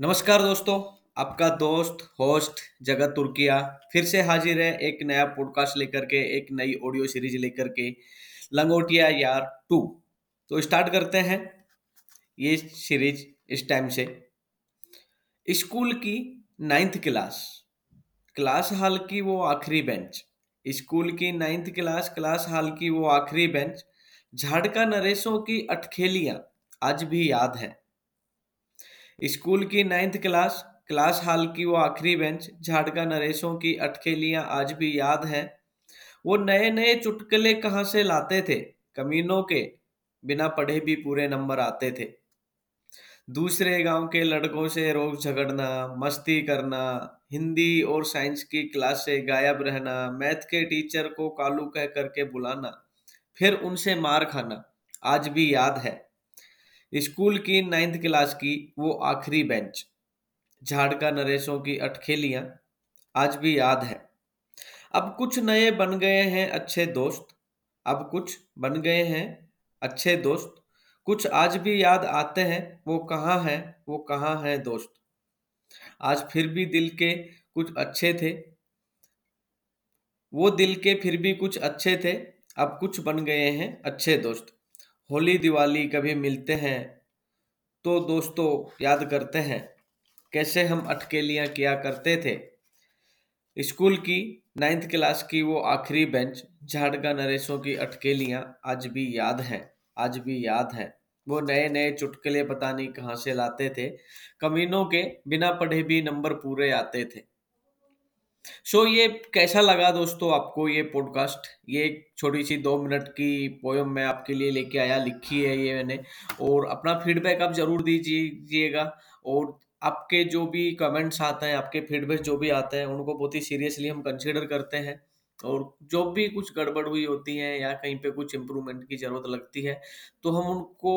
नमस्कार दोस्तों, आपका दोस्त होस्ट जगत तुर्किया फिर से हाजिर है एक नया पॉडकास्ट लेकर के, एक नई ऑडियो सीरीज़ लेकर के, लंगोटिया यार टू। तो स्टार्ट करते हैं ये सीरीज़ इस टाइम से। स्कूल की नाइन्थ क्लास क्लास हाल की वो आखिरी बेंच स्कूल की नाइन्थ क्लास क्लास हाल की वो आखिरी बेंच झाड़का नरेशों की अटखेलियाँ आज भी याद है। स्कूल की नाइन्थ क्लास क्लास हाल की वो आखिरी बेंच, झाड़का नरेशों की अटखेलियाँ आज भी याद है। वो नए नए चुटकले कहाँ से लाते थे? कमीनों के बिना पढ़े भी पूरे नंबर आते थे। दूसरे गाँव के लड़कों से रोज झगड़ना, मस्ती करना, हिंदी और साइंस की क्लास से गायब रहना, मैथ के टीचर को कालू कह करके बुलाना, फिर उनसे मार खाना, आज भी याद है। स्कूल की नाइन्थ क्लास की वो आखिरी बेंच। झाड़का नरेशों की अटखेलियाँ आज भी याद है। अब कुछ नए बन गए हैं अच्छे दोस्त, अब कुछ बन गए हैं अच्छे दोस्त। कुछ आज भी याद आते हैं, वो कहाँ हैं, वो कहाँ हैं दोस्त। आज फिर भी दिल के कुछ अच्छे थे, वो दिल के फिर भी कुछ अच्छे थे, अब कुछ बन गए हैं अच्छे दोस्त। होली, दिवाली कभी मिलते हैं? तो दोस्तों, याद करते हैं, कैसे हम अटकेलियाँ किया करते थे? स्कूल की नाइन्थ क्लास की वो आखिरी बेंच झाड़का नरेशों की अटकेलियाँ आज भी याद हैं, आज भी याद हैं। वो नए नए चुटकुले पता नहीं कहाँ से लाते थे। कमीनों के बिना पढ़े भी नंबर पूरे आते थे। सो ये कैसा लगा दोस्तों आपको ये पॉडकास्ट ये एक छोटी सी दो मिनट की पोयम मैं आपके लिए लेके आया, लिखी है ये मैंने। और अपना फीडबैक आप ज़रूर दीजिएगा। और आपके जो भी कमेंट्स आते हैं, आपके फीडबैक जो भी आते हैं, उनको बहुत ही सीरियसली हम कंसिडर करते हैं। और जो भी कुछ गड़बड़ हुई होती है या कहीं पे कुछ इम्प्रूवमेंट की ज़रूरत लगती है तो हम उनको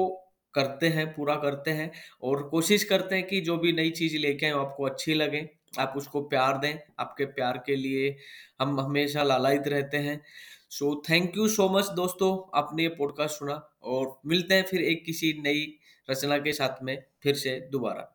करते हैं, पूरा करते हैं। और कोशिश करते हैं कि जो भी नई चीज़ लेके आए आपको अच्छी लगे। आप उसको प्यार दें, आपके प्यार के लिए हम हमेशा लालयित रहते हैं। So thank you so much दोस्तों, आपने ये पॉडकास्ट सुना और मिलते हैं फिर एक किसी नई रचना के साथ में, फिर से दोबारा।